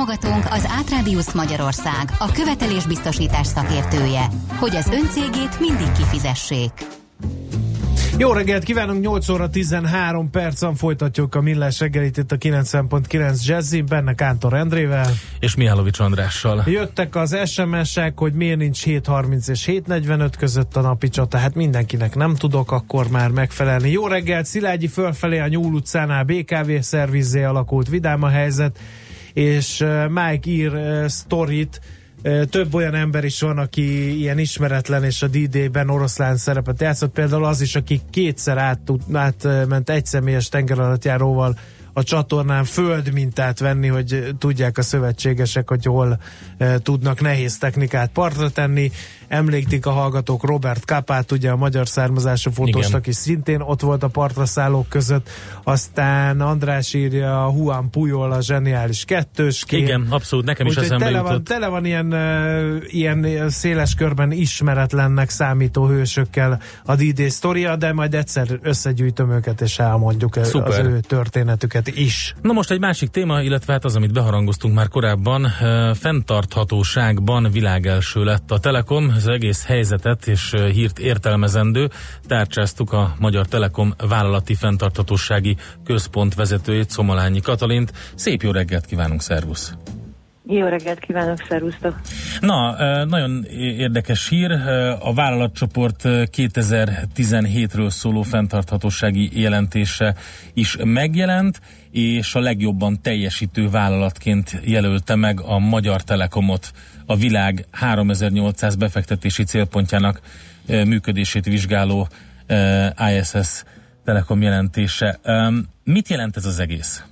Támogatunk az Átrádiusz Magyarország, a követelésbiztosítás szakértője, hogy az öncégét mindig kifizessék. Jó reggelt kívánunk, 8 óra 13 percen folytatjuk a Millás reggelit itt a 90.9 Jazzy, benne Kántor Endrével. És Mihálovics Andrással. Jöttek az SMS-ek, hogy miért nincs 7.30 és 7.45 között a napi csata, hát mindenkinek nem tudok akkor már megfelelni. Jó reggelt, Szilágyi fölfelé a Nyúl utcánál BKV szervizé alakult vidám a helyzet, és Mike ír sztorit, több olyan ember is van, aki ilyen ismeretlen, és a D-Day-ben oroszlán szerepet játszott. Például az is, aki kétszer át, egy személyes tengeralattjáróval a csatornán földmintát venni, hogy tudják a szövetségesek, hogy hol e, tudnak nehéz technikát partra tenni. Emléktik a hallgatók Robert Kapát, ugye a magyar származású fotósnak is szintén ott volt a partra szállók között. Aztán András írja a Juan Puyol a zseniális kettős. Igen, abszolút, nekem is eszembe tele van, tele van ilyen, ilyen széles körben ismeretlennek számító hősökkel a D-Day sztoria, de majd egyszer összegyűjtöm őket és elmondjuk Szuper. az ő történetüket is. Na most egy másik téma, illetve hát az, amit beharangoztunk már korábban, fenntarthatóságban világelső lett a Telekom, az egész helyzetet és hírt értelmezendő. Tárcsáztuk a Magyar Telekom vállalati fenntarthatósági központ vezetőjét, Szomolányi Katalint. Szép jó reggelt kívánunk, szervusz! Jó reggelt kívánok, szervusztok! Na, nagyon érdekes hír. A vállalatcsoport 2017-ről szóló fenntarthatósági jelentése is megjelent, és a legjobban teljesítő vállalatként jelölte meg a Magyar Telekomot a világ 3800 befektetési célpontjának működését vizsgáló ISS Telekom jelentése. Mit jelent ez az egész?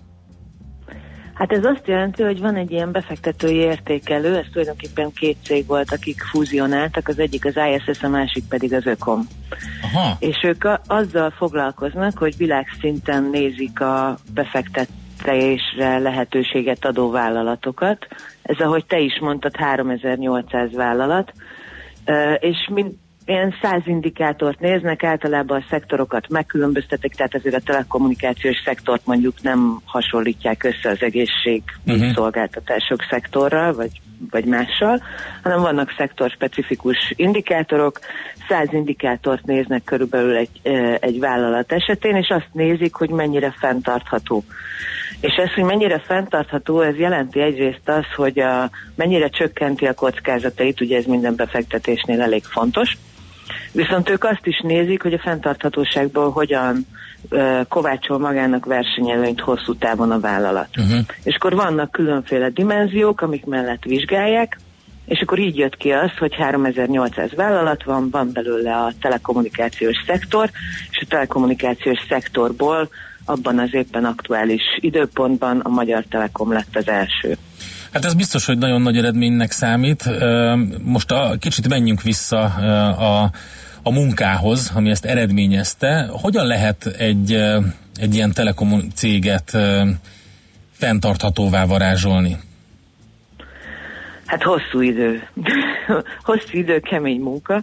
Hát ez azt jelenti, hogy van egy ilyen befektetői értékelő, ez tulajdonképpen két cég volt, akik fúzionáltak, az egyik az ISS, a másik pedig az Ökom. Aha. És ők a, azzal foglalkoznak, hogy világszinten nézik a befektetésre lehetőséget adó vállalatokat. Ez, ahogy te is mondtad, 3800 vállalat, és mind, ilyen száz indikátort néznek, általában a szektorokat megkülönböztetik, tehát azért a telekommunikációs szektort mondjuk nem hasonlítják össze az egészség uh-huh. szolgáltatások szektorral, vagy, vagy mással, hanem vannak szektorspecifikus indikátorok, száz indikátort néznek körülbelül egy, egy vállalat esetén, és azt nézik, hogy mennyire fenntartható. És ez, hogy mennyire fenntartható, ez jelenti egyrészt az, hogy a, mennyire csökkenti a kockázatait, ugye ez minden befektetésnél elég fontos, Viszont ők azt is nézik, hogy a fenntarthatóságból hogyan kovácsol magának versenyelőnyt hosszú távon a vállalat. Uh-huh. És akkor vannak különféle dimenziók, amik mellett vizsgálják, és akkor így jött ki az, hogy 3800 vállalat van, van belőle a telekommunikációs szektor, és a telekommunikációs szektorból abban az éppen aktuális időpontban a Magyar Telekom lett az első. Hát ez biztos, hogy nagyon nagy eredménynek számít. Most a, kicsit menjünk vissza a, a munkához, ami ezt eredményezte. Hogyan lehet egy, egy ilyen telekom céget fenntarthatóvá varázsolni? Hát hosszú idő. hosszú idő, kemény munka.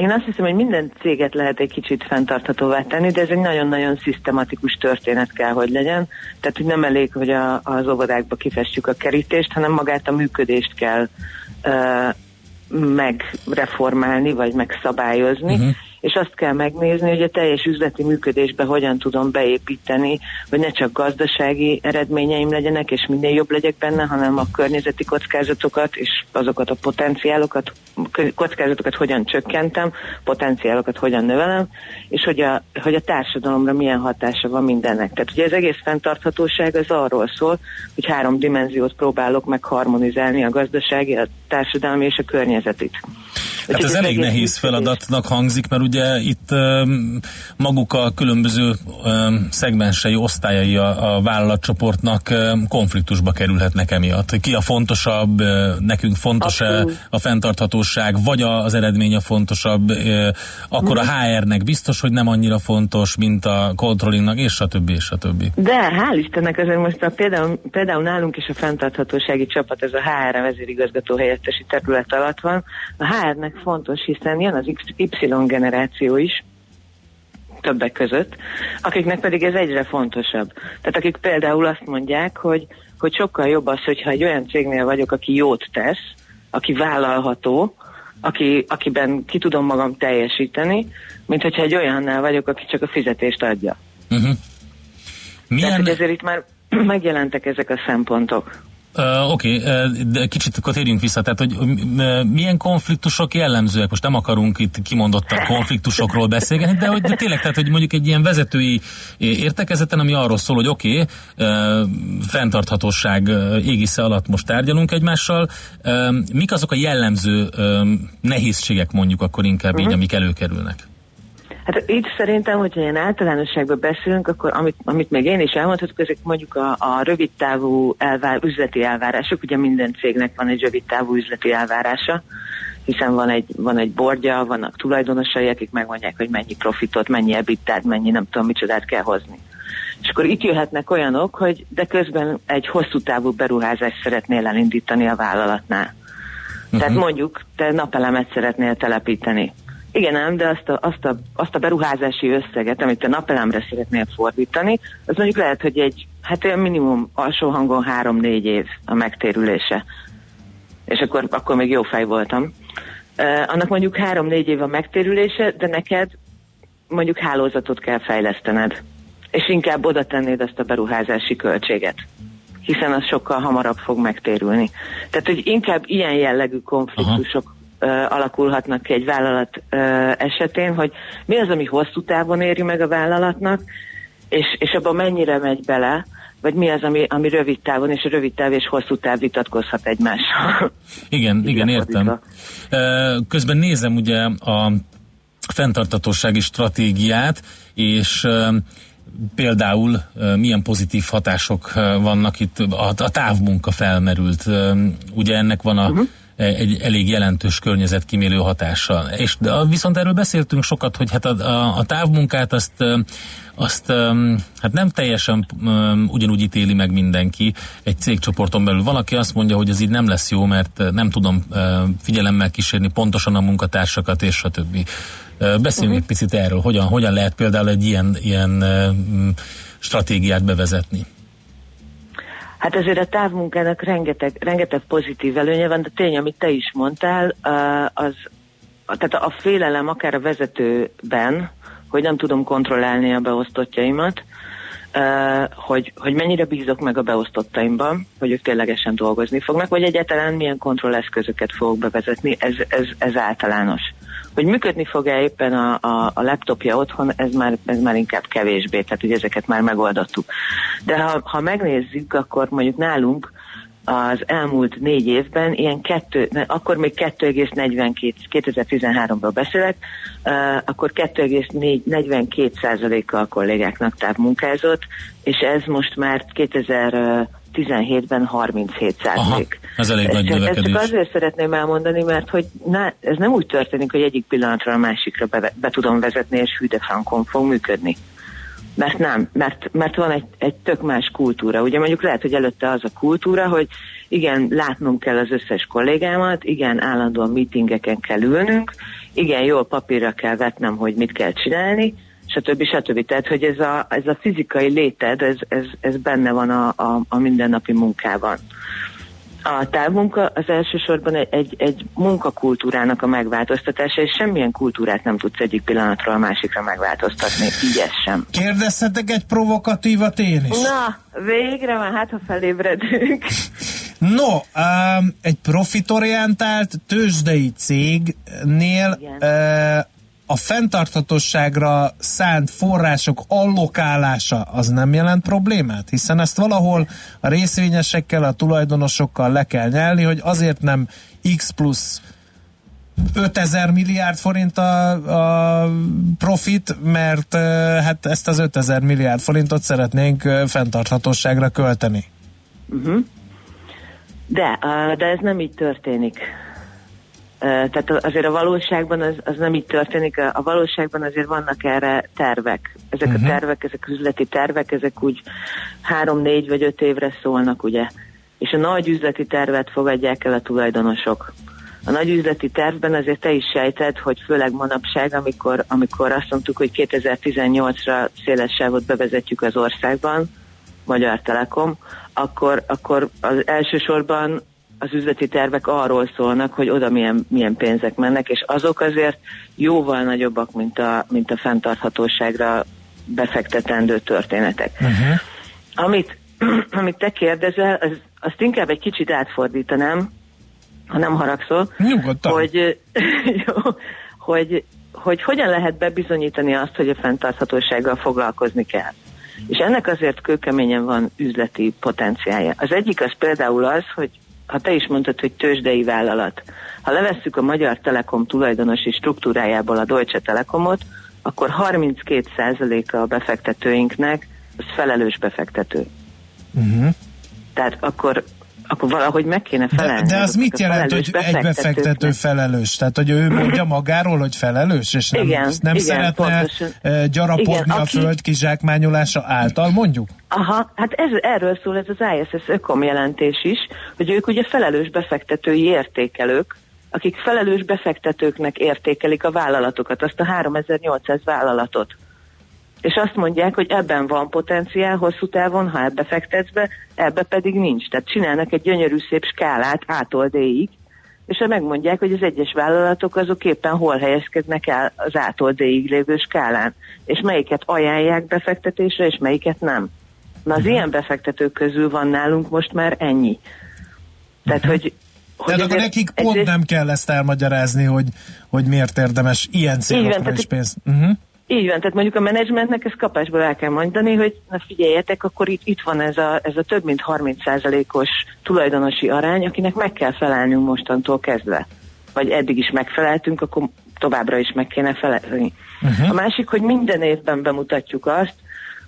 Én azt hiszem, hogy minden céget lehet egy kicsit fenntarthatóvá tenni, de ez egy nagyon-nagyon szisztematikus történet kell, hogy legyen. Tehát, hogy nem elég, hogy a, az óvodákba kifestjük a kerítést, hanem magát a működést kell uh, megreformálni, vagy megszabályozni. Uh-huh és azt kell megnézni, hogy a teljes üzleti működésbe hogyan tudom beépíteni, hogy ne csak gazdasági eredményeim legyenek, és minél jobb legyek benne, hanem a környezeti kockázatokat és azokat a potenciálokat, kockázatokat hogyan csökkentem, potenciálokat hogyan növelem, és hogy a, hogy a társadalomra milyen hatása van mindennek. Tehát ugye az egész fenntarthatóság az arról szól, hogy három dimenziót próbálok meg harmonizálni, a gazdasági, a társadalmi és a környezetit. Hát ez elég nehéz feladatnak hangzik, mert ugye itt maguk a különböző szegmensei, osztályai a, a vállalatcsoportnak konfliktusba kerülhetnek emiatt. Ki a fontosabb, nekünk fontos-e a fenntarthatóság, vagy az eredmény a fontosabb, akkor a HR-nek biztos, hogy nem annyira fontos, mint a controllingnak, és stb. és stb. De hál' Istennek azért most a, például, például nálunk is a fenntarthatósági csapat, ez a HR vezérigazgató helyettesi terület alatt van. A HR-nek fontos, hiszen jön az Y generáció is, többek között, akiknek pedig ez egyre fontosabb. Tehát akik például azt mondják, hogy, hogy sokkal jobb az, hogyha egy olyan cégnél vagyok, aki jót tesz, aki vállalható, aki, akiben ki tudom magam teljesíteni, mint hogyha egy olyannál vagyok, aki csak a fizetést adja. Uh-huh. Milyen... Tehát, hogy ezért itt már megjelentek ezek a szempontok. Uh, Oké, okay, de kicsit akkor térjünk vissza, tehát hogy milyen konfliktusok jellemzőek? Most nem akarunk itt kimondottan konfliktusokról beszélgetni, de hogy de tényleg, tehát hogy mondjuk egy ilyen vezetői értekezeten, ami arról szól, hogy oké, okay, uh, fenntarthatóság égisze alatt most tárgyalunk egymással, uh, mik azok a jellemző nehézségek mondjuk akkor inkább uh-huh. így, mhm. amik előkerülnek? Hát itt szerintem, hogyha ilyen általánosságban beszélünk, akkor amit, amit még én is elmondhatok, ezek mondjuk a, a rövidtávú elvár, üzleti elvárások, ugye minden cégnek van egy rövidtávú üzleti elvárása, hiszen van egy, van egy bordja, vannak tulajdonosai, akik megmondják, hogy mennyi profitot, mennyi ebitát, mennyi nem tudom micsodát kell hozni. És akkor itt jöhetnek olyanok, hogy de közben egy hosszú távú beruházást szeretnél elindítani a vállalatnál. Uh-huh. Tehát mhm. mondjuk te napelemet szeretnél telepíteni igen, nem, de azt a, azt, a, azt a beruházási összeget, amit a napelemre szeretnél fordítani, az mondjuk lehet, hogy egy, hát olyan minimum alsó hangon három-négy év a megtérülése. És akkor, akkor még jó fej voltam. Uh, annak mondjuk három-négy év a megtérülése, de neked mondjuk hálózatot kell fejlesztened. És inkább oda tennéd azt a beruházási költséget hiszen az sokkal hamarabb fog megtérülni. Tehát, hogy inkább ilyen jellegű konfliktusok Aha alakulhatnak ki egy vállalat esetén, hogy mi az, ami hosszú távon éri meg a vállalatnak, és, és abban mennyire megy bele, vagy mi az, ami, ami rövid távon, és a rövid táv és hosszú táv vitatkozhat egymással. Igen, igen, értem. Közben nézem ugye a fenntartatósági stratégiát, és például milyen pozitív hatások vannak itt, a, a távmunka felmerült. Ugye ennek van a uh-huh egy elég jelentős környezetkímélő hatással. És de viszont erről beszéltünk sokat, hogy hát a, a, a távmunkát azt, azt hát nem teljesen ugyanúgy ítéli meg mindenki egy cégcsoporton belül. Valaki azt mondja, hogy ez így nem lesz jó, mert nem tudom figyelemmel kísérni pontosan a munkatársakat és stb. Beszéljünk uh-huh. egy picit erről, hogyan, hogyan lehet például egy ilyen, ilyen stratégiát bevezetni. Hát azért a távmunkának rengeteg, rengeteg pozitív előnye van, de tény, amit te is mondtál, az, tehát a félelem akár a vezetőben, hogy nem tudom kontrollálni a beosztottjaimat, hogy, hogy mennyire bízok meg a beosztottaimban, hogy ők ténylegesen dolgozni fognak, vagy egyáltalán milyen kontrolleszközöket fogok bevezetni, ez, ez, ez általános. Hogy működni fog-e éppen a, a, a laptopja otthon, ez már, ez már inkább kevésbé, tehát hogy ezeket már megoldottuk. De ha, ha megnézzük, akkor mondjuk nálunk az elmúlt négy évben ilyen kettő, akkor még 2,42, 2013-ról beszélek, uh, akkor 2,42 százaléka a kollégáknak távmunkázott, és ez most már 2000 17-ben 37 százalék. Ez elég nagy növekedés. Ezt csak azért szeretném elmondani, mert hogy na, ez nem úgy történik, hogy egyik pillanatra a másikra be, be tudom vezetni, és hű de frankon fog működni. Mert nem, mert, mert van egy, egy tök más kultúra. Ugye mondjuk lehet, hogy előtte az a kultúra, hogy igen, látnom kell az összes kollégámat, igen, állandóan meetingeken kell ülnünk, igen, jól papírra kell vetnem, hogy mit kell csinálni, stb. stb. Tehát, hogy ez a, ez a fizikai léted, ez, ez, ez benne van a, a, a mindennapi munkában. A távmunka az elsősorban egy, egy, egy munkakultúrának a megváltoztatása, és semmilyen kultúrát nem tudsz egyik pillanatról a másikra megváltoztatni, így ez sem. Kérdezhetek egy provokatívat én is? Na, végre már hát, ha felébredünk. No, um, egy profitorientált tőzsdei cégnél uh, a fenntarthatóságra szánt források allokálása az nem jelent problémát? Hiszen ezt valahol a részvényesekkel, a tulajdonosokkal le kell nyelni, hogy azért nem X plusz 5000 milliárd forint a, a profit, mert hát ezt az 5000 milliárd forintot szeretnénk fenntarthatóságra költeni. Uh-huh. De, de ez nem így történik. Tehát azért a valóságban az, az nem így történik, a valóságban azért vannak erre tervek. Ezek uh-huh. a mhm. tervek, ezek üzleti tervek, ezek úgy három, négy vagy öt évre szólnak, ugye. És a nagy üzleti tervet fogadják el a tulajdonosok. A nagy üzleti tervben azért te is sejted, hogy főleg manapság, amikor, amikor azt mondtuk, hogy 2018-ra széles sávot bevezetjük az országban, Magyar Telekom, akkor, akkor az elsősorban az üzleti tervek arról szólnak, hogy oda milyen, milyen pénzek mennek, és azok azért jóval nagyobbak, mint a, mint a fenntarthatóságra befektetendő történetek. Uh-huh. Amit, amit te kérdezel, az, azt inkább egy kicsit átfordítanám, ha nem haragszol, Nyugodtan. hogy, jó, hogy, hogy hogyan lehet bebizonyítani azt, hogy a fenntarthatósággal foglalkozni kell. És ennek azért kőkeményen van üzleti potenciája. Az egyik az például az, hogy ha te is mondtad, hogy tőzsdei vállalat, ha levesszük a Magyar Telekom tulajdonosi struktúrájából a Deutsche Telekomot, akkor 32%-a a befektetőinknek az felelős befektető. Uh-huh. Tehát akkor akkor valahogy meg kéne felelni. De, de az mit jelent, hogy egy befektető felelős? Tehát, hogy ő mondja magáról, hogy felelős, és nem, igen, nem igen, szeretne pontosan. Gyarapodni igen, a aki... föld kizsákmányolása által, mondjuk? Aha, hát ez, erről szól ez az ISS ökom jelentés is, hogy ők ugye felelős befektetői értékelők, akik felelős befektetőknek értékelik a vállalatokat, azt a 3800 vállalatot és azt mondják, hogy ebben van potenciál hosszú távon, ha ebbe fektetsz be, ebbe pedig nincs. Tehát csinálnak egy gyönyörű szép skálát ától D-ig, és megmondják, hogy az egyes vállalatok azok éppen hol helyezkednek el az ától D-ig lévő skálán, és melyiket ajánlják befektetésre, és melyiket nem. Na az uh-huh. ilyen befektetők közül van nálunk most már ennyi. Tehát, uh-huh. hogy hogy Tehát akkor nekik pont ezért... nem kell ezt elmagyarázni, hogy, hogy miért érdemes ilyen célokra is pénzt. Uh-huh. Így van, tehát mondjuk a menedzsmentnek ezt kapásból el kell mondani, hogy na figyeljetek, akkor itt, itt van ez a, ez a több mint 30%-os tulajdonosi arány, akinek meg kell felelnünk mostantól kezdve. Vagy eddig is megfeleltünk, akkor továbbra is meg kéne felelni. Uh-huh. A másik, hogy minden évben bemutatjuk azt,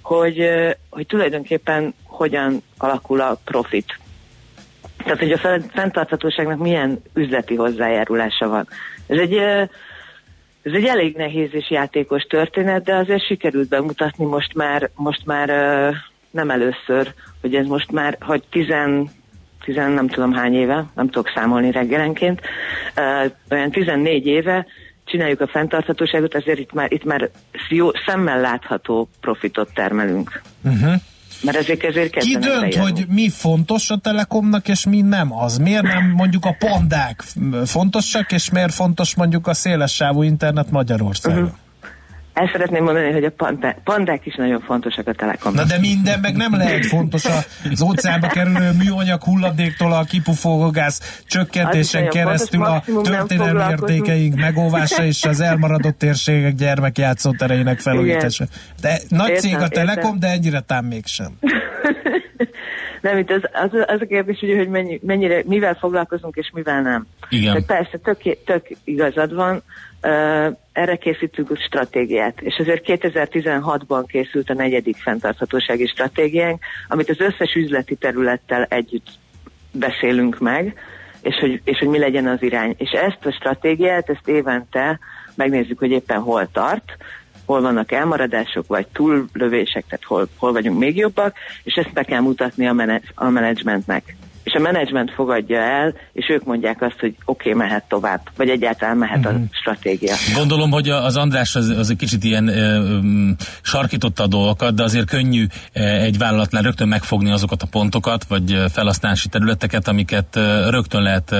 hogy, hogy tulajdonképpen hogyan alakul a profit. Tehát, hogy a fenntarthatóságnak milyen üzleti hozzájárulása van. Ez egy ez egy elég nehéz és játékos történet, de azért sikerült bemutatni most már, most már nem először, hogy ez most már, hogy tizen, tizen nem tudom hány éve, nem tudok számolni reggelenként, olyan 14 éve csináljuk a fenntarthatóságot, azért itt már, itt már jó, szemmel látható profitot termelünk. Uh-huh. Mert ezek ezért Ki dönt, hogy mi fontos a Telekomnak, és mi nem az? Miért nem mondjuk a pandák fontosak, és miért fontos mondjuk a szélessávú internet Magyarországon? Uh-huh. El szeretném mondani, hogy a pandák, pandák is nagyon fontosak a telekomnak. Na de minden meg nem lehet fontos az óceánba kerülő műanyag hulladéktól a kipufogógáz csökkentésen keresztül a történelmi értékeink megóvása és az elmaradott térségek gyermekjátszótereinek felújítása. De nagy értem, cég a Telekom, értem. de ennyire tám mégsem. nem, itt az, az, az a kérdés, hogy mennyi, mennyire, mivel foglalkozunk és mivel nem. Igen. Tehát persze, tök, tök igazad van, uh, erre készítünk a stratégiát, és azért 2016-ban készült a negyedik fenntarthatósági stratégiánk, amit az összes üzleti területtel együtt beszélünk meg, és hogy, és hogy mi legyen az irány. És ezt a stratégiát, ezt évente megnézzük, hogy éppen hol tart, hol vannak elmaradások, vagy túllövések, tehát hol, hol vagyunk még jobbak, és ezt be kell mutatni a, menedz, a menedzsmentnek és a menedzsment fogadja el, és ők mondják azt, hogy oké, okay, mehet tovább, vagy egyáltalán mehet uh-huh. a mhm. stratégia. Gondolom, hogy az András az, az egy kicsit ilyen e, sarkította a dolgokat, de azért könnyű egy vállalatnál rögtön megfogni azokat a pontokat, vagy felhasználási területeket, amiket rögtön lehet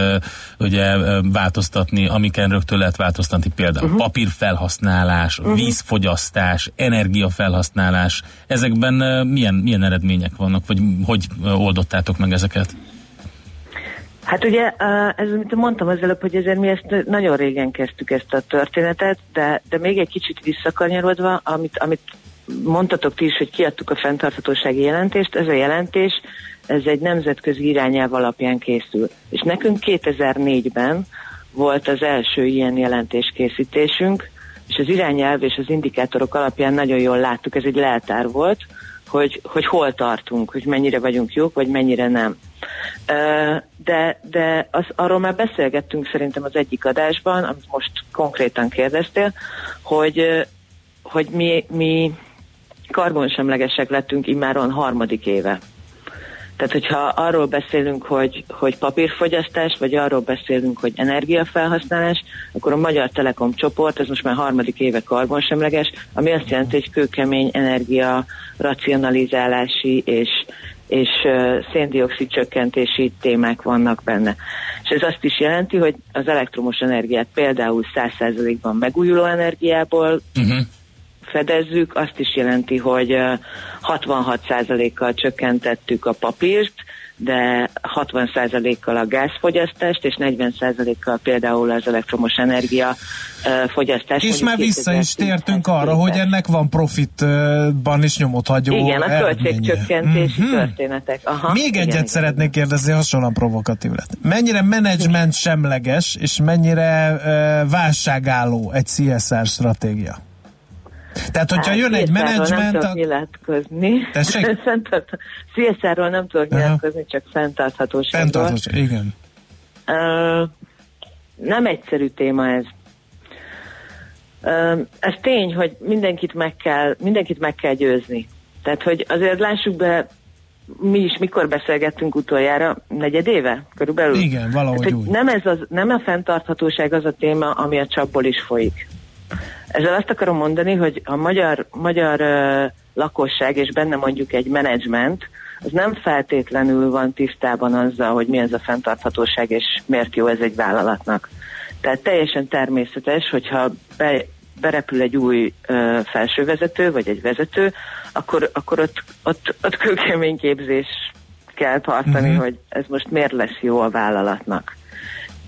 ugye, változtatni, amiken rögtön lehet változtatni, például uh-huh. papírfelhasználás, uh-huh. vízfogyasztás, energiafelhasználás. Ezekben milyen, milyen eredmények vannak, vagy hogy oldottátok meg ezeket? Hát ugye, ez, amit mondtam az előbb, hogy ezért mi ezt nagyon régen kezdtük ezt a történetet, de, de még egy kicsit visszakanyarodva, amit, amit mondtatok ti is, hogy kiadtuk a fenntarthatósági jelentést, ez a jelentés, ez egy nemzetközi irányelv alapján készül. És nekünk 2004-ben volt az első ilyen jelentéskészítésünk, és az irányelv és az indikátorok alapján nagyon jól láttuk, ez egy leltár volt, hogy, hogy hol tartunk, hogy mennyire vagyunk jók, vagy mennyire nem. De, de az, arról már beszélgettünk szerintem az egyik adásban, amit most konkrétan kérdeztél, hogy, hogy mi, mi karbonsemlegesek lettünk immáron harmadik éve. Tehát, hogyha arról beszélünk, hogy, hogy papírfogyasztás, vagy arról beszélünk, hogy energiafelhasználás, akkor a Magyar Telekom csoport, ez most már harmadik éve karbonsemleges, ami azt jelenti, hogy kőkemény energia racionalizálási és, és széndiokszid csökkentési témák vannak benne. És ez azt is jelenti, hogy az elektromos energiát például 100%-ban megújuló energiából uh-huh fedezzük, azt is jelenti, hogy 66%-kal csökkentettük a papírt, de 60%-kal a gázfogyasztást, és 40%-kal például az elektromos energia fogyasztást. És már vissza is tértünk arra, hogy ennek van profitban is nyomot hagyó Igen, a költségcsökkentési mm-hmm. történetek. Aha, Még igen, egyet igen, szeretnék kérdezni, hasonlóan provokatív lett. Mennyire menedzsment semleges, és mennyire uh, válságálló egy CSR stratégia? Tehát, hogyha hát, jön egy menedzsment... nem tudok nyilatkozni. CSR-ról nem tudok nyilatkozni, csak fenntarthatóságról. Fenntarthatóság, igen. Uh, nem egyszerű téma ez. Uh, ez tény, hogy mindenkit meg kell, mindenkit meg kell győzni. Tehát, hogy azért lássuk be, mi is mikor beszélgettünk utoljára, negyed éve körülbelül? Igen, valahogy Tehát, úgy. Nem, ez az, nem a fenntarthatóság az a téma, ami a csapból is folyik. Ezzel azt akarom mondani, hogy a magyar, magyar uh, lakosság, és benne mondjuk egy menedzsment, az nem feltétlenül van tisztában azzal, hogy mi ez a fenntarthatóság, és miért jó ez egy vállalatnak. Tehát teljesen természetes, hogyha be, berepül egy új uh, felsővezető, vagy egy vezető, akkor, akkor ott, ott, ott kőkemény képzés kell tartani, uh-huh. hogy ez most miért lesz jó a vállalatnak.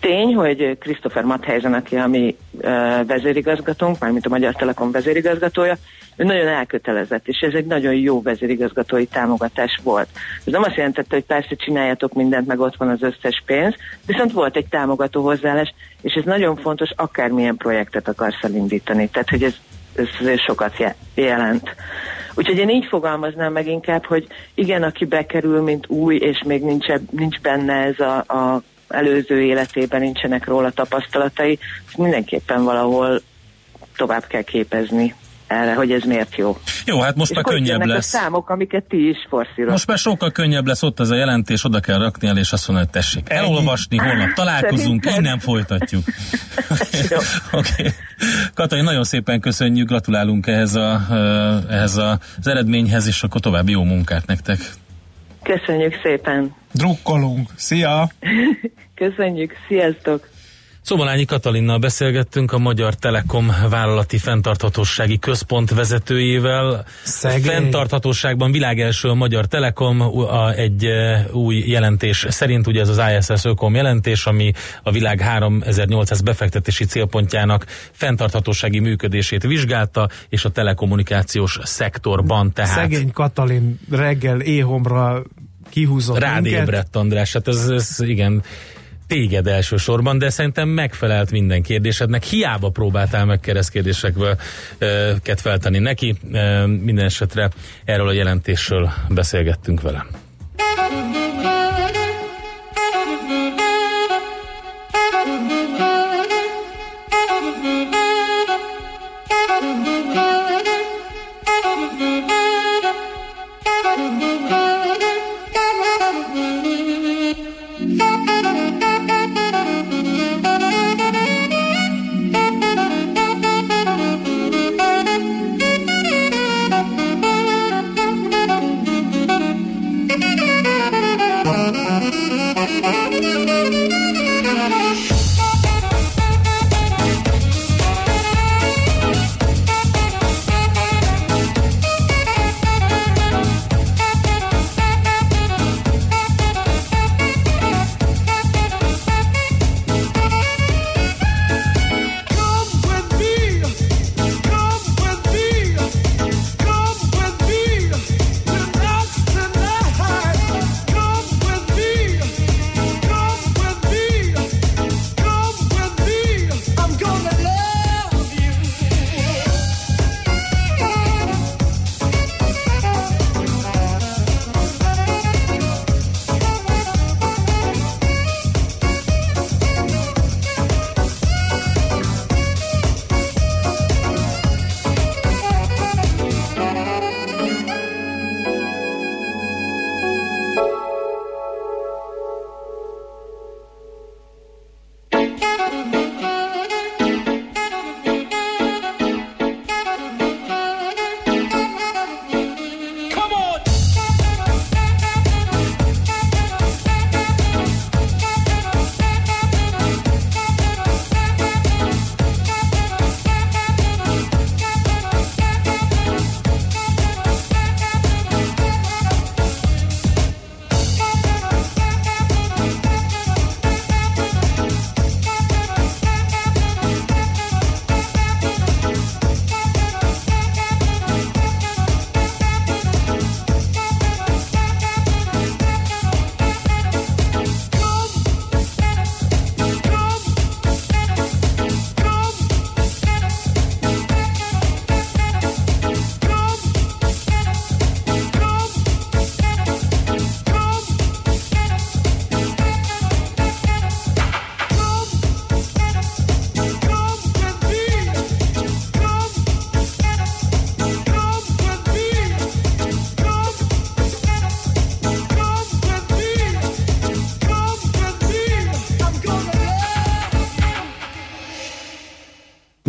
Tény, hogy Christopher Mathelyzen, aki a mi vezérigazgatónk, mármint a Magyar Telekom vezérigazgatója, ő nagyon elkötelezett, és ez egy nagyon jó vezérigazgatói támogatás volt. Ez nem azt jelentette, hogy persze csináljatok mindent, meg ott van az összes pénz, viszont volt egy támogató hozzáállás, és ez nagyon fontos, akármilyen projektet akarsz elindítani. Tehát, hogy ez, ez azért sokat jelent. Úgyhogy én így fogalmaznám meg inkább, hogy igen, aki bekerül, mint új, és még nincs, nincs benne ez a, a előző életében nincsenek róla tapasztalatai, mindenképpen valahol tovább kell képezni erre, hogy ez miért jó. Jó, hát most és már könnyebb lesz. a számok, amiket ti is forszíroztok. Most már sokkal könnyebb lesz ott ez a jelentés, oda kell rakni el, és azt mondani, hogy tessék elolvasni, holnap találkozunk, Szerintem. innen folytatjuk. okay. Katalin, nagyon szépen köszönjük, gratulálunk ehhez, a, ehhez az eredményhez, és akkor további jó munkát nektek. Köszönjük szépen! Drukkolunk! Szia! Köszönjük, sziasztok! Szobolányi Katalinnal beszélgettünk a Magyar Telekom vállalati fenntarthatósági központ vezetőjével. Szegény. Fenntarthatóságban világelső a Magyar Telekom a, egy e, új jelentés szerint, ugye ez az ISS Ökom jelentés, ami a világ 3800 befektetési célpontjának fenntarthatósági működését vizsgálta, és a telekommunikációs szektorban tehát. Szegény Katalin reggel éhomra kihúzott Rád minket. ébredt, András, hát ez, ez igen téged elsősorban, de szerintem megfelelt minden kérdésednek. Hiába próbáltál meg keresztkérdésekket feltenni neki. Minden esetre erről a jelentésről beszélgettünk vele. Thank you.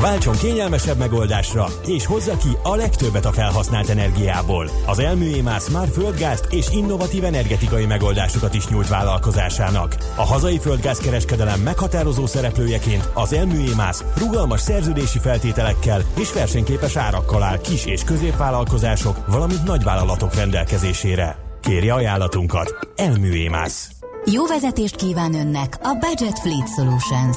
Váltson kényelmesebb megoldásra, és hozza ki a legtöbbet a felhasznált energiából. Az Elműémász már földgázt és innovatív energetikai megoldásokat is nyújt vállalkozásának. A hazai földgázkereskedelem meghatározó szereplőjeként az Elműémász rugalmas szerződési feltételekkel és versenyképes árakkal áll kis- és középvállalkozások, valamint nagyvállalatok rendelkezésére. Kérje ajánlatunkat! Elműémász! Jó vezetést kíván önnek a Budget Fleet Solutions!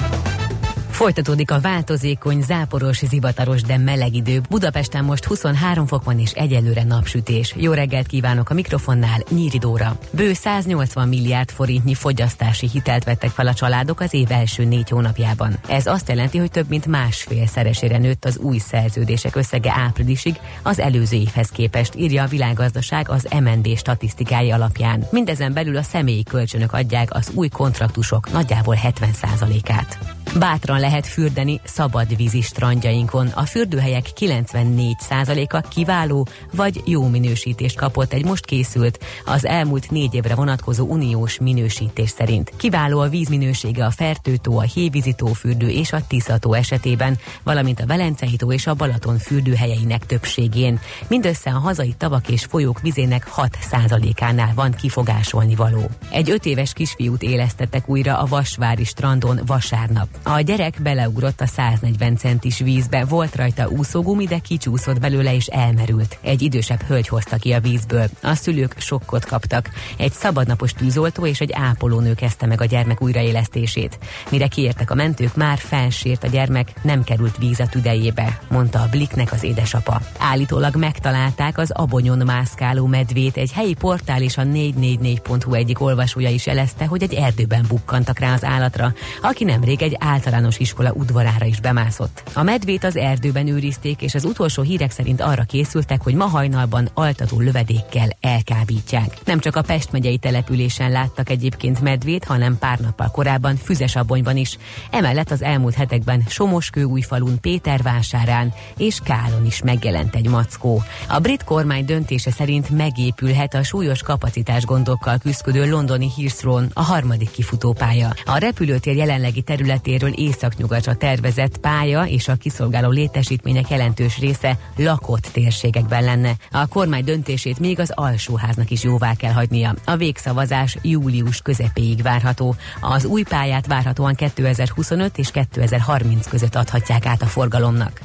Folytatódik a változékony, záporos, zivataros, de meleg idő. Budapesten most 23 fok van és egyelőre napsütés. Jó reggelt kívánok a mikrofonnál, Nyíri Dóra. Bő 180 milliárd forintnyi fogyasztási hitelt vettek fel a családok az év első négy hónapjában. Ez azt jelenti, hogy több mint másfél szeresére nőtt az új szerződések összege áprilisig az előző évhez képest, írja a világgazdaság az MNB statisztikái alapján. Mindezen belül a személyi kölcsönök adják az új kontraktusok nagyjából 70%-át. Bátran lehet fürdeni szabad vízi strandjainkon. A fürdőhelyek 94%-a kiváló vagy jó minősítést kapott egy most készült, az elmúlt négy évre vonatkozó uniós minősítés szerint. Kiváló a vízminősége a Fertőtó, a Hévízitó fürdő és a Tiszató esetében, valamint a Velencei tó és a Balaton fürdőhelyeinek többségén. Mindössze a hazai tavak és folyók vizének 6%-ánál van kifogásolni való. Egy öt éves kisfiút élesztettek újra a Vasvári strandon vasárnap. A gyerek beleugrott a 140 centis vízbe, volt rajta úszógumi, de kicsúszott belőle és elmerült. Egy idősebb hölgy hozta ki a vízből. A szülők sokkot kaptak. Egy szabadnapos tűzoltó és egy ápolónő kezdte meg a gyermek újraélesztését. Mire kiértek a mentők, már felsért a gyermek, nem került víz a tüdejébe, mondta a Bliknek az édesapa. Állítólag megtalálták az abonyon mászkáló medvét, egy helyi portál és a 444.hu egyik olvasója is jelezte, hogy egy erdőben bukkantak rá az állatra, aki nemrég egy általános iskola udvarára is bemászott. A medvét az erdőben őrizték, és az utolsó hírek szerint arra készültek, hogy ma hajnalban altató lövedékkel elkábítják. Nem csak a Pest megyei településen láttak egyébként medvét, hanem pár nappal korábban Füzesabonyban is. Emellett az elmúlt hetekben Somoskőújfalun, Pétervásárán és Kálon is megjelent egy mackó. A brit kormány döntése szerint megépülhet a súlyos kapacitás gondokkal küzdő londoni Heathrow a harmadik kifutópálya. A repülőtér jelenlegi területéről északnyugatra tervezett pálya és a kiszolgáló létesítmények jelentős része lakott térségekben lenne. A kormány döntését még az alsóháznak is jóvá kell hagynia. A végszavazás július közepéig várható. Az új pályát várhatóan 2025 és 2030 között adhatják át a forgalomnak.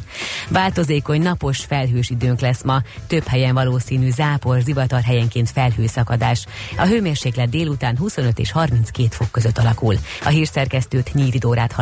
Változékony napos felhős időnk lesz ma, több helyen valószínű zápor, zivatar helyenként felhőszakadás. A hőmérséklet délután 25 és 32 fok között alakul. A hírszerkesztőt Nyíri Dórát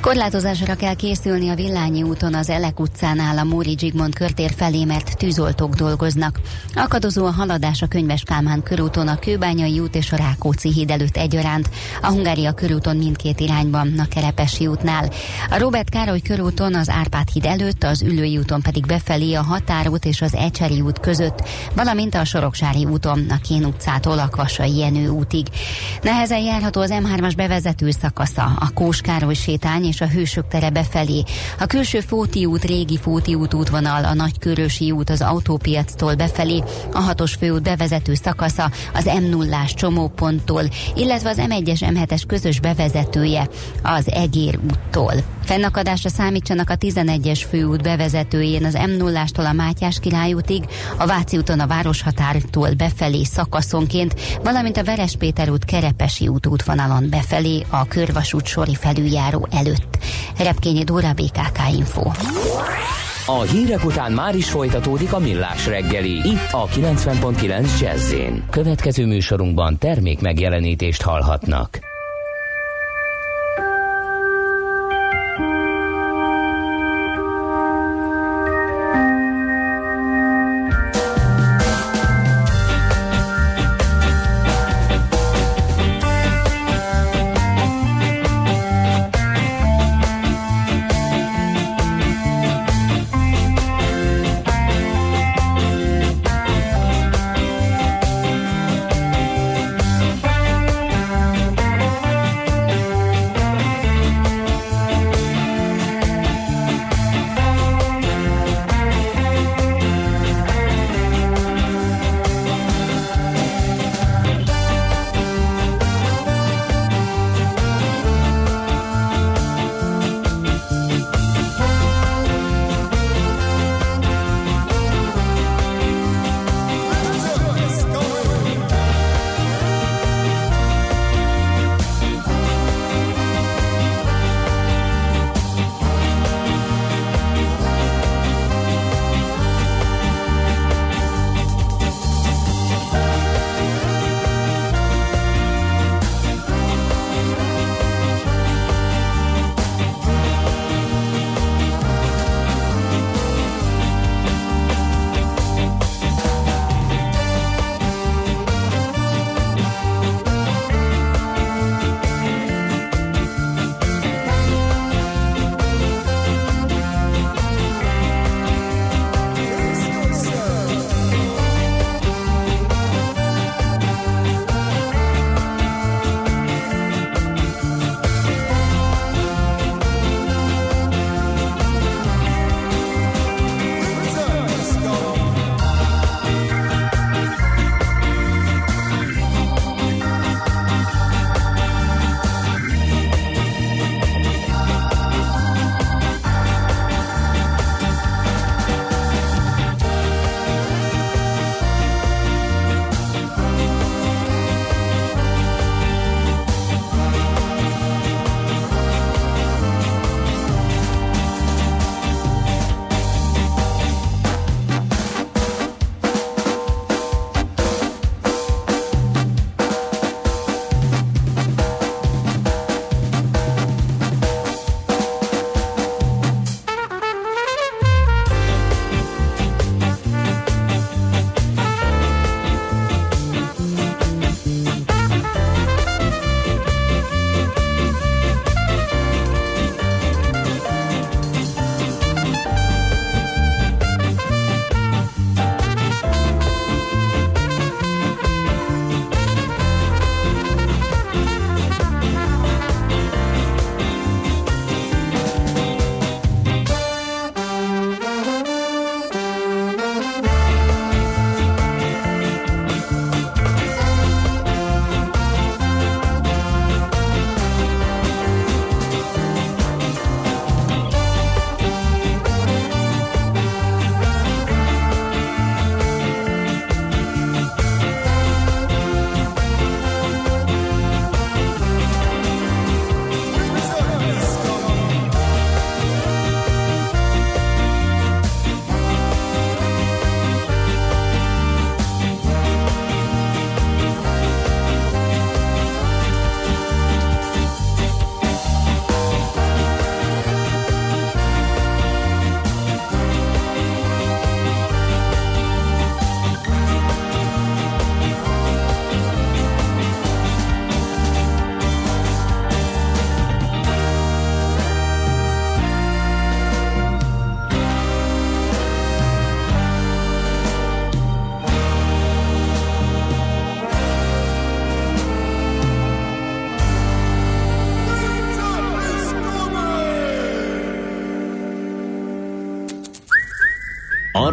Korlátozásra kell készülni a Villányi úton az Elek utcánál a Móri Zsigmond körtér felé, mert tűzoltók dolgoznak. Akadozó a haladás a Könyves Kálmán körúton, a Kőbányai út és a Rákóczi híd előtt egyaránt, a Hungária körúton mindkét irányban, a Kerepesi útnál. A Robert Károly körúton az Árpád híd előtt, az Ülői úton pedig befelé a Határút és az Ecseri út között, valamint a Soroksári úton, a Kén utcától a Kvassai Jenő útig. Nehezen járható az M3-as bevezető szakasza, a Kóskároly sétány és a Hősök tere befelé. A külső Fóti út, régi Fóti út útvonal, a Nagykörösi út az autópiactól befelé, a hatos főút bevezető szakasza az m 0 csomóponttól, illetve az M1-es M7-es közös bevezetője az Egér úttól. Fennakadásra számítsanak a 11-es főút bevezetőjén az m 0 a Mátyás Király útig, a Váci úton a Városhatártól befelé szakaszonként, valamint a Verespéter út Kerepesi út útvonalon befelé a Körvasút sori felüljáró előtt. Repkényi Dóra BKK Info. A hírek után már is folytatódik a millás reggeli. Itt a 90.9 jazz Következő műsorunkban termék megjelenítést hallhatnak.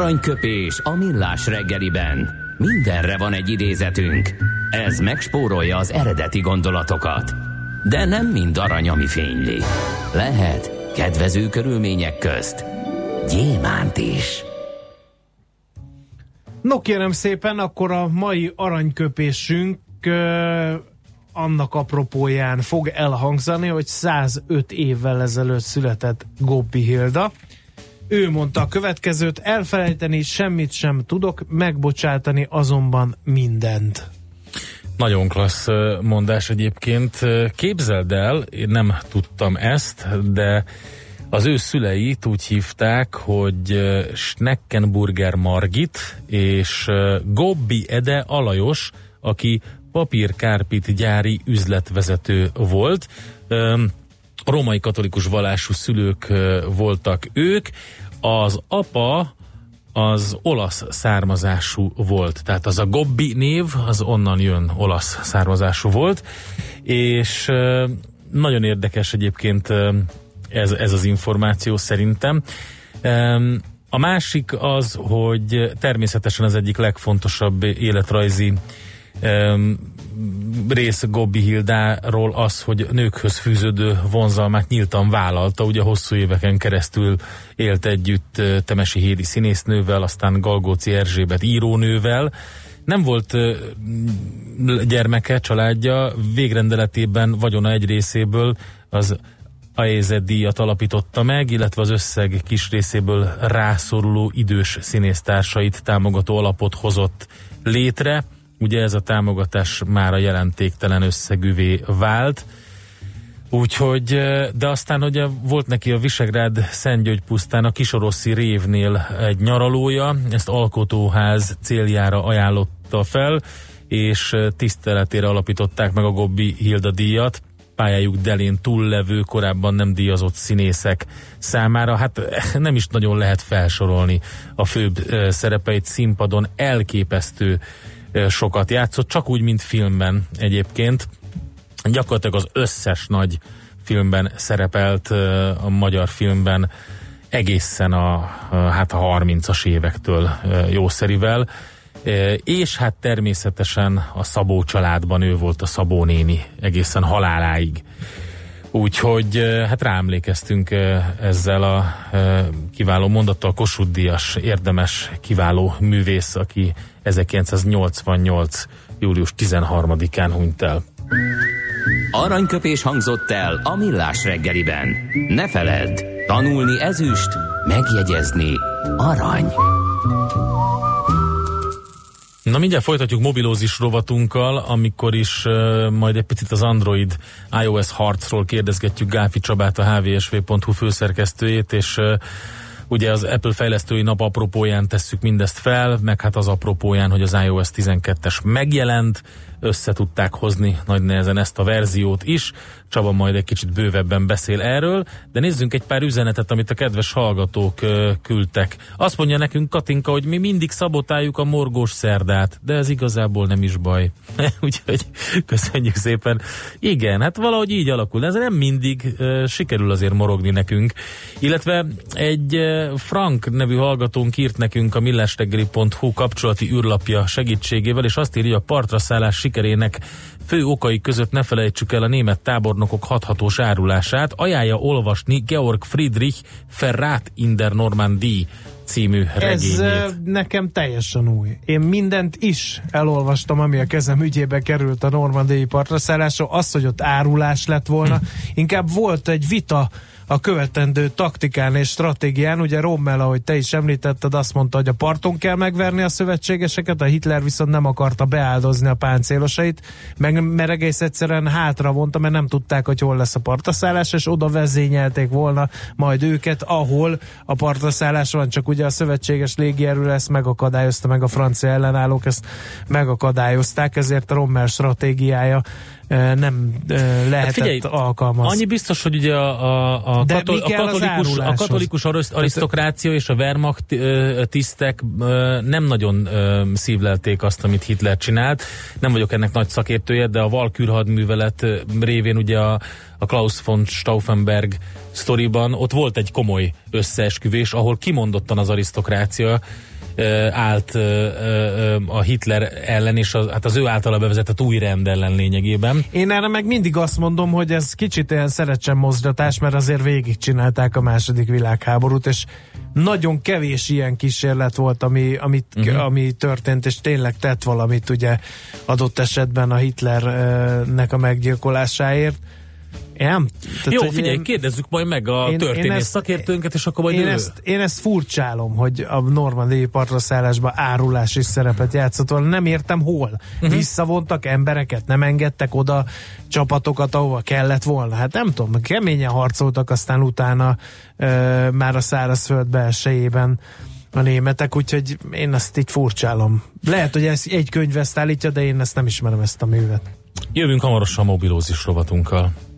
Aranyköpés a millás reggeliben. Mindenre van egy idézetünk. Ez megspórolja az eredeti gondolatokat. De nem mind arany, ami fényli. Lehet kedvező körülmények közt gyémánt is. No kérem szépen, akkor a mai aranyköpésünk annak apropóján fog elhangzani, hogy 105 évvel ezelőtt született Gobbi Hilda Ő mondta a következőt, elfelejteni semmit sem tudok, megbocsátani azonban mindent. Nagyon klassz mondás egyébként. Képzeld el, én nem tudtam ezt, de az ő szüleit úgy hívták, hogy Schneckenburger Margit és Gobbi Ede Alajos, aki papírkárpit gyári üzletvezető volt. Római katolikus vallású szülők voltak ők. Az apa az olasz származású volt. Tehát az a Gobbi név, az onnan jön, olasz származású volt. És nagyon érdekes egyébként ez, ez az információ szerintem. A másik az, hogy természetesen az egyik legfontosabb életrajzi rész Gobbi Hildáról az, hogy nőkhöz fűződő vonzalmát nyíltan vállalta, ugye hosszú éveken keresztül élt együtt Temesi Hédi színésznővel, aztán Galgóci Erzsébet írónővel, nem volt gyermeke, családja, végrendeletében vagyona egy részéből az AEZ díjat alapította meg, illetve az összeg kis részéből rászoruló idős színésztársait támogató alapot hozott létre. Ugye ez a támogatás már a jelentéktelen összegűvé vált. Úgyhogy, de aztán ugye volt neki a Visegrád Szentgyörgy pusztán a Kisoroszi révnél egy nyaralója, ezt alkotóház céljára ajánlotta fel, és tiszteletére alapították meg a Gobbi Hilda díjat pályájuk delén túllevő, korábban nem díjazott színészek számára. Hát nem is nagyon lehet felsorolni a főbb szerepeit színpadon. Elképesztő sokat játszott, csak úgy, mint filmben egyébként. Gyakorlatilag az összes nagy filmben szerepelt a magyar filmben egészen a, hát a 30-as évektől jószerivel. És hát természetesen a Szabó családban ő volt a Szabó néni egészen haláláig. Úgyhogy hát ráemlékeztünk ezzel a kiváló mondattal Kossuth Díjas, érdemes, kiváló művész, aki 1988. július 13-án hunyt el. Aranyköpés hangzott el a millás reggeliben. Ne feledd, tanulni ezüst, megjegyezni arany. Na mindjárt folytatjuk mobilózis rovatunkkal, amikor is uh, majd egy picit az Android iOS harcról kérdezgetjük Gáfi Csabát, a hvsv.hu főszerkesztőjét, és uh, ugye az Apple fejlesztői nap apropóján tesszük mindezt fel, meg hát az apropóján, hogy az iOS 12-es megjelent, össze tudták hozni nagy nehezen ezt a verziót is. Csaba majd egy kicsit bővebben beszél erről, de nézzünk egy pár üzenetet, amit a kedves hallgatók küldtek. Azt mondja nekünk Katinka, hogy mi mindig szabotáljuk a morgós szerdát, de ez igazából nem is baj. Úgyhogy köszönjük szépen. Igen, hát valahogy így alakul, de ez nem mindig sikerül azért morogni nekünk. Illetve egy Frank nevű hallgatónk írt nekünk a millástegeli.hu kapcsolati űrlapja segítségével, és azt írja, a partra szállás sikerének fő okai között ne felejtsük el a német tábornokok hathatós árulását. Ajánlja olvasni Georg Friedrich Ferrat in der Normandie című regényét. Ez nekem teljesen új. Én mindent is elolvastam, ami a kezem ügyébe került a normandiai partraszállásról. Az, hogy ott árulás lett volna, hm. inkább volt egy vita a követendő taktikán és stratégián. Ugye Rommel, ahogy te is említetted, azt mondta, hogy a parton kell megverni a szövetségeseket, a Hitler viszont nem akarta beáldozni a páncélosait, meg, mert egész egyszerűen hátra vonta, mert nem tudták, hogy hol lesz a partaszállás, és oda vezényelték volna majd őket, ahol a partaszállás van, csak ugye a szövetséges légierő ezt megakadályozta, meg a francia ellenállók ezt megakadályozták, ezért a Rommel stratégiája nem lehetett hát figyelj, alkalmazni. Annyi biztos, hogy ugye a, a, a, katol, a katolikus, a katolikus arisztokrácia és a Wehrmacht tisztek nem nagyon szívlelték azt, amit Hitler csinált. Nem vagyok ennek nagy szakértője, de a Valkür hadművelet révén ugye a, a Klaus von Stauffenberg sztoriban ott volt egy komoly összeesküvés, ahol kimondottan az arisztokrácia állt a Hitler ellen, és az, hát az ő általa bevezetett új rend ellen lényegében. Én erre meg mindig azt mondom, hogy ez kicsit ilyen szerecsen mozgatás, mert azért végigcsinálták a második világháborút, és nagyon kevés ilyen kísérlet volt, ami, amit, uh-huh. ami történt, és tényleg tett valamit ugye adott esetben a Hitlernek a meggyilkolásáért Nem? Tehát, Jó, figyelj, én, kérdezzük majd meg a én, történész én ezt, szakértőnket, és akkor majd én ezt, én ezt furcsálom, hogy a normandiai partra szállásban árulás is szerepet játszott volna. Nem értem hol. Uh-huh. Visszavontak embereket, nem engedtek oda csapatokat, ahova kellett volna. Hát nem tudom, keményen harcoltak aztán utána e, már a szárazföld belsejében a németek, úgyhogy én ezt így furcsálom. Lehet, hogy ez egy könyv ezt állítja, de én ezt nem ismerem ezt a művet. Jövünk hamarosan mobilózis rovatunkkal.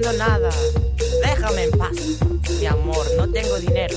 nada. Déjame en paz. Mi amor, no tengo dinero.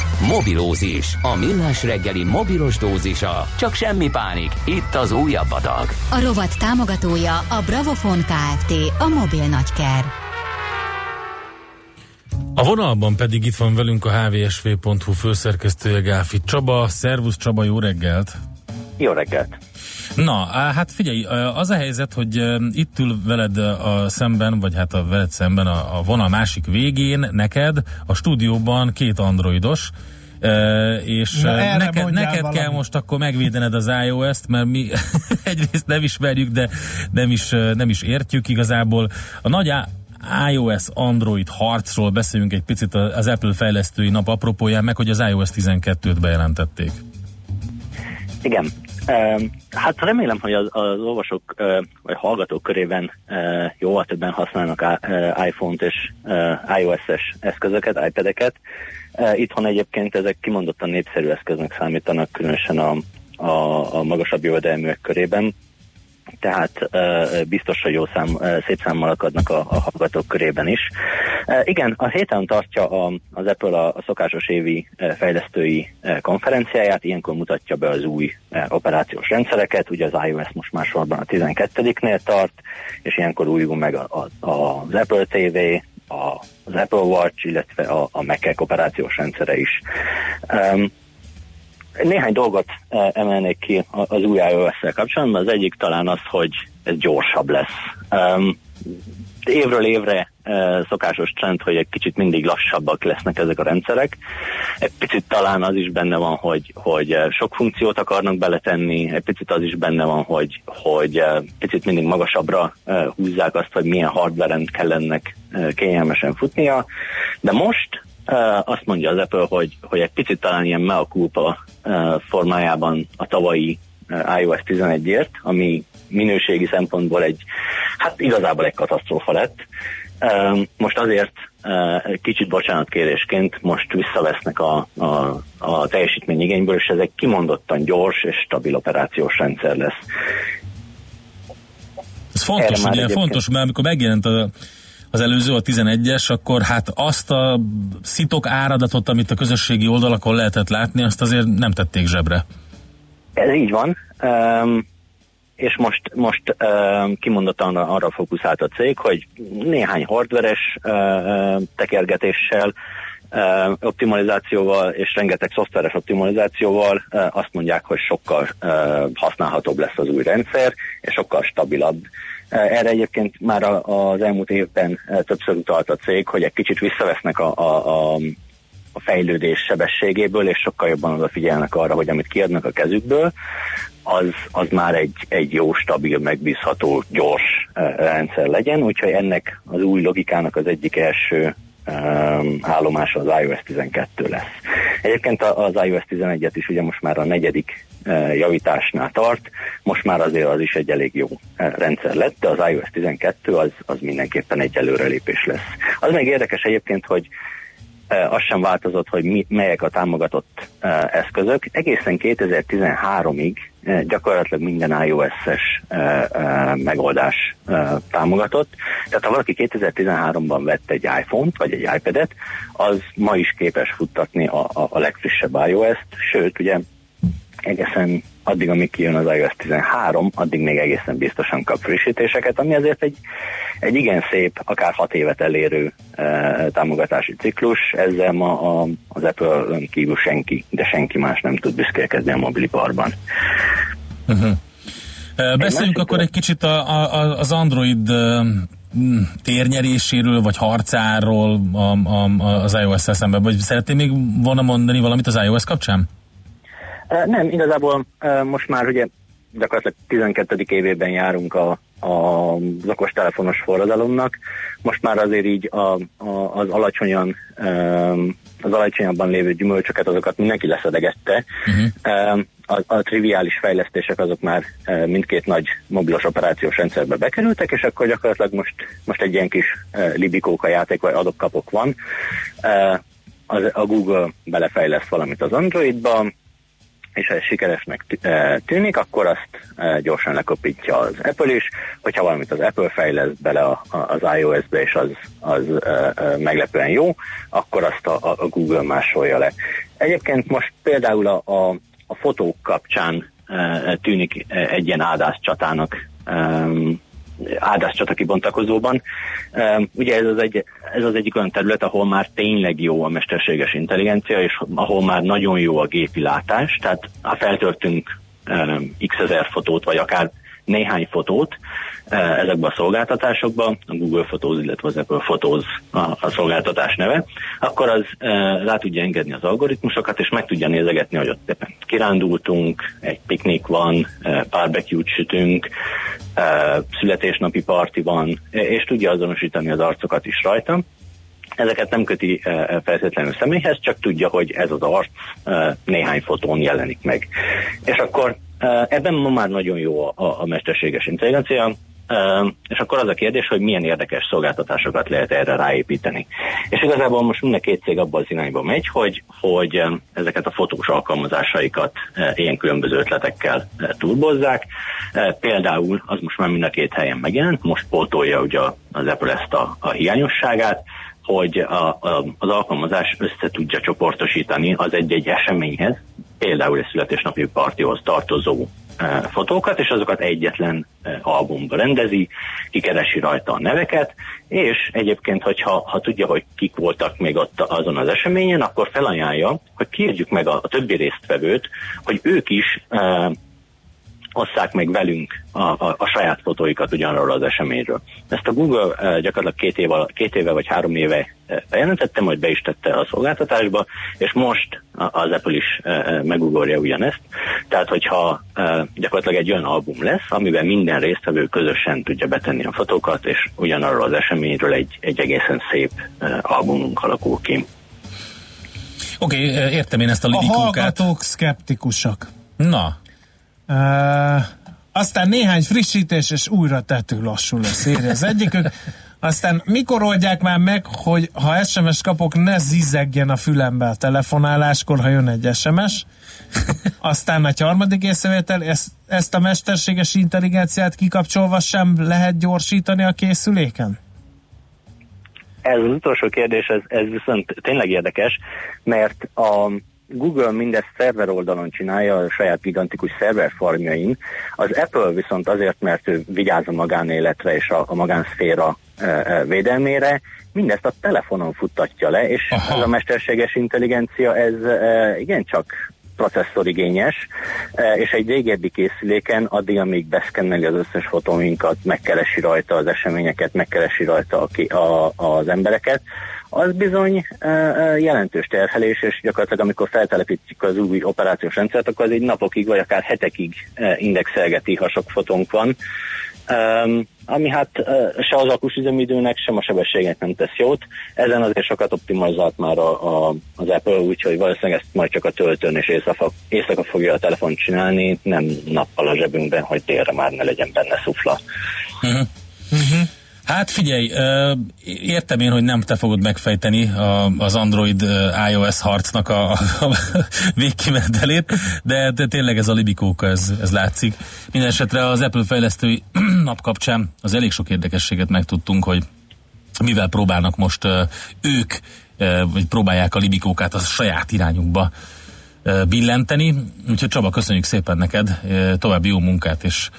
Mobilózis. A millás reggeli mobilos dózisa. Csak semmi pánik. Itt az újabb adag. A rovat támogatója a Bravofon Kft. A mobil nagyker. A vonalban pedig itt van velünk a hvsv.hu főszerkesztője Gáfi Csaba. Szervusz Csaba, jó reggelt! Jó reggelt! Na, hát figyelj, az a helyzet, hogy itt ül veled a szemben, vagy hát a veled szemben a, a vonal másik végén neked a stúdióban két androidos, és Na, neked, neked kell most akkor megvédened az iOS-t, mert mi egyrészt nem ismerjük, de nem is, nem is értjük igazából. A nagy iOS Android harcról beszélünk egy picit az Apple fejlesztői nap apropóján, meg hogy az iOS 12-t bejelentették. Igen, Hát remélem, hogy az, az olvasók vagy hallgatók körében jóval többen használnak iPhone-t és iOS-es eszközöket, iPad-eket. Itthon egyébként ezek kimondottan népszerű eszköznek számítanak, különösen a, a, a magasabb jövedelműek körében tehát biztos, hogy jó szám, szép számmal akadnak a, a hallgatók körében is. Igen, a héten tartja a, az Apple a, a szokásos évi fejlesztői konferenciáját, ilyenkor mutatja be az új operációs rendszereket, ugye az iOS most már a 12-nél tart, és ilyenkor újul meg a, a, az Apple TV, a, az Apple Watch, illetve a, a Mac operációs rendszere is. Um, néhány dolgot eh, emelnék ki az új iOS-szel kapcsolatban. Az egyik talán az, hogy ez gyorsabb lesz. Um, évről évre szokásos trend, hogy egy kicsit mindig lassabbak lesznek ezek a rendszerek. Egy picit talán az is benne van, hogy, hogy sok funkciót akarnak beletenni, egy picit az is benne van, hogy, hogy picit mindig magasabbra húzzák azt, hogy milyen hardveren kell ennek kényelmesen futnia. De most azt mondja az Apple, hogy, hogy egy picit talán ilyen mea culpa formájában a tavalyi iOS 11-ért, ami minőségi szempontból egy, hát igazából egy katasztrófa lett. Most azért kicsit bocsánatkérésként most visszavesznek a, a, a teljesítményigényből, és ez egy kimondottan gyors és stabil operációs rendszer lesz. Ez fontos, ugye, fontos, mert amikor megjelent a, az előző, a 11-es, akkor hát azt a szitok áradatot, amit a közösségi oldalakon lehetett látni, azt azért nem tették zsebre. Ez így van. Um, és most, most uh, kimondottan arra, fókuszált a cég, hogy néhány hardveres uh, tekergetéssel, uh, optimalizációval és rengeteg szoftveres optimalizációval uh, azt mondják, hogy sokkal uh, használhatóbb lesz az új rendszer, és sokkal stabilabb. Erre egyébként már az elmúlt évben uh, többször utalt a cég, hogy egy kicsit visszavesznek a, a, a a fejlődés sebességéből, és sokkal jobban odafigyelnek arra, hogy amit kiadnak a kezükből, az, az már egy, egy jó, stabil, megbízható, gyors uh, rendszer legyen, úgyhogy ennek az új logikának az egyik első állomása az iOS 12 lesz. Egyébként az iOS 11-et is ugye most már a negyedik uh, javításnál tart, most már azért az is egy elég jó uh, rendszer lett, de az iOS 12 az, az mindenképpen egy előrelépés lesz. Az még érdekes egyébként, hogy az sem változott, hogy mi, melyek a támogatott eszközök. Egészen 2013-ig gyakorlatilag minden iOS-es megoldás támogatott. Tehát ha valaki 2013-ban vett egy iPhone-t vagy egy iPad-et, az ma is képes futtatni a, a, a legfrissebb iOS-t, sőt, ugye egészen addig, amíg kijön az iOS 13, addig még egészen biztosan kap frissítéseket, ami azért egy, egy igen szép, akár hat évet elérő e, támogatási ciklus. Ezzel ma a, az apple kívül senki, de senki más nem tud büszkélkedni a mobiliparban. Uh-huh. Beszéljünk akkor egy kicsit a, a, az Android térnyeréséről, vagy harcáról a, a, az iOS-szel szemben, vagy szeretném még volna mondani valamit az iOS kapcsán? Nem, igazából most már ugye gyakorlatilag 12. évében járunk a, a okostelefonos forradalomnak. Most már azért így a, a, az alacsonyan az alacsonyabban lévő gyümölcsöket, azokat mindenki leszedegette. Uh-huh. A, a triviális fejlesztések azok már mindkét nagy mobilos operációs rendszerbe bekerültek, és akkor gyakorlatilag most, most egy ilyen kis libikóka játék vagy adok-kapok van. Az, a Google belefejleszt valamit az Androidba, és ha ez sikeresnek tűnik, akkor azt gyorsan lekopítja az Apple is, hogyha valamit az Apple fejleszt bele az iOS-be, és az, az meglepően jó, akkor azt a, a Google másolja le. Egyébként most például a, a, a fotók kapcsán tűnik egy ilyen áldás csatának áldáscsata kibontakozóban. Ugye ez az, egy, ez az egyik olyan terület, ahol már tényleg jó a mesterséges intelligencia, és ahol már nagyon jó a gépi látás, tehát ha feltöltünk x ezer fotót, vagy akár néhány fotót ezekbe a szolgáltatásokba, a Google Photos, illetve az Apple Photos a, a szolgáltatás neve, akkor az rá tudja engedni az algoritmusokat, és meg tudja nézegetni, hogy ott kirándultunk, egy piknik van, barbecue sütünk, születésnapi parti van, és tudja azonosítani az arcokat is rajta. Ezeket nem köti feltétlenül személyhez, csak tudja, hogy ez az arc néhány fotón jelenik meg. És akkor Ebben ma már nagyon jó a, a mesterséges intelligencia, és akkor az a kérdés, hogy milyen érdekes szolgáltatásokat lehet erre ráépíteni. És igazából most minden két cég abban az irányba megy, hogy, hogy ezeket a fotós alkalmazásaikat ilyen különböző ötletekkel turbozzák. Például az most már mind a két helyen megjelent, most pótolja ugye az Apple ezt a, a hiányosságát, hogy a, a, az alkalmazás össze tudja csoportosítani az egy-egy eseményhez, például egy születésnapi partihoz tartozó fotókat, és azokat egyetlen albumba rendezi, kikeresi rajta a neveket, és egyébként, hogyha ha tudja, hogy kik voltak még ott azon az eseményen, akkor felajánlja, hogy kérjük meg a, a többi résztvevőt, hogy ők is osszák meg velünk a, a, a saját fotóikat ugyanarról az eseményről. Ezt a Google uh, gyakorlatilag két éve, két éve vagy három éve bejelentette, majd be is tette a szolgáltatásba, és most az Apple is uh, megugorja ugyanezt. Tehát, hogyha gyakorlatilag egy olyan album lesz, amiben minden résztvevő közösen tudja betenni a fotókat, és ugyanarról az eseményről egy, egy egészen szép albumunk alakul ki. Oké, okay, értem én ezt a lidikókát. A hallgatók szkeptikusak. Na, Uh, aztán néhány frissítés, és újra tető lassú lesz, írja az egyikük. Aztán mikor oldják már meg, hogy ha SMS kapok, ne zizegjen a fülembe a telefonáláskor, ha jön egy SMS. Aztán egy harmadik észrevétel, ezt, ezt a mesterséges intelligenciát kikapcsolva sem lehet gyorsítani a készüléken? Ez az utolsó kérdés, ez, ez viszont tényleg érdekes, mert a, Google mindezt szerver oldalon csinálja, a saját gigantikus szerverfarmjain. Az Apple viszont azért, mert ő vigyáz a magánéletre és a, a magánszféra e, e, védelmére, mindezt a telefonon futtatja le, és Aha. ez a mesterséges intelligencia, ez e, igencsak processzorigényes, és egy régebbi készüléken addig, amíg beszkenneli az összes fotóinkat, megkeresi rajta az eseményeket, megkeresi rajta a, a, az embereket, az bizony jelentős terhelés, és gyakorlatilag amikor feltelepítjük az új operációs rendszert, akkor az egy napokig vagy akár hetekig indexelgeti, ha sok fotónk van. Ami hát se az akus üzemidőnek, sem a sebességnek nem tesz jót. Ezen azért sokat optimalizált már a, a, az Apple, úgyhogy valószínűleg ezt majd csak a töltőn és éjszaka, éjszaka fogja a telefon csinálni, nem nappal a zsebünkben, hogy délre már ne legyen benne szufla. Uh-huh. Uh-huh. Hát figyelj, értem én, hogy nem te fogod megfejteni az Android iOS harcnak a, a végkimenetelét, de, de tényleg ez a libikóka, ez, ez látszik. Mindenesetre az Apple fejlesztői nap kapcsán az elég sok érdekességet megtudtunk, hogy mivel próbálnak most ők, vagy próbálják a libikókát a saját irányukba billenteni. Úgyhogy Csaba, köszönjük szépen neked, további jó munkát, és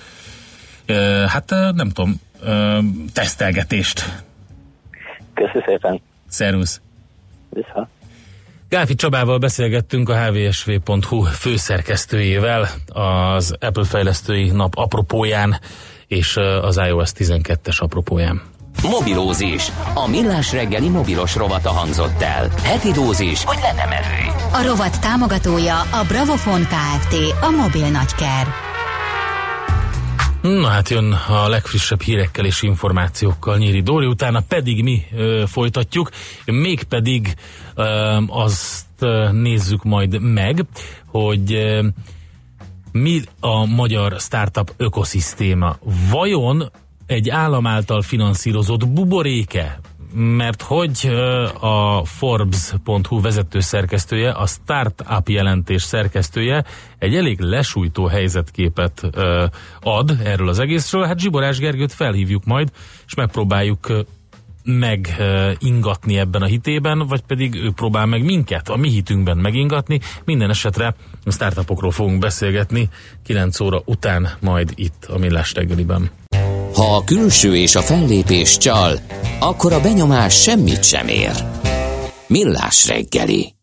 hát nem tudom, ö, tesztelgetést. Köszönöm szépen. Szervusz. Vissza. Gáfi Csabával beszélgettünk a hvsv.hu főszerkesztőjével az Apple fejlesztői nap apropóján és az iOS 12-es apropóján. Mobilózis. A millás reggeli mobilos rovata hangzott el. Heti dózis, hogy lenne merő. A rovat támogatója a Bravofon Kft. A mobil nagyker. Na hát jön a legfrissebb hírekkel és információkkal Nyíri Dóri, utána pedig mi ö, folytatjuk, mégpedig ö, azt ö, nézzük majd meg, hogy ö, mi a magyar startup ökoszisztéma. Vajon egy állam által finanszírozott buboréke mert hogy a Forbes.hu vezető szerkesztője, a Startup jelentés szerkesztője egy elég lesújtó helyzetképet ad erről az egészről. Hát Zsiborás Gergőt felhívjuk majd, és megpróbáljuk megingatni ebben a hitében, vagy pedig ő próbál meg minket a mi hitünkben megingatni. Minden esetre a startupokról fogunk beszélgetni 9 óra után majd itt a Millás reggeliben. Ha a külső és a fellépés csal, akkor a benyomás semmit sem ér. Millás reggeli.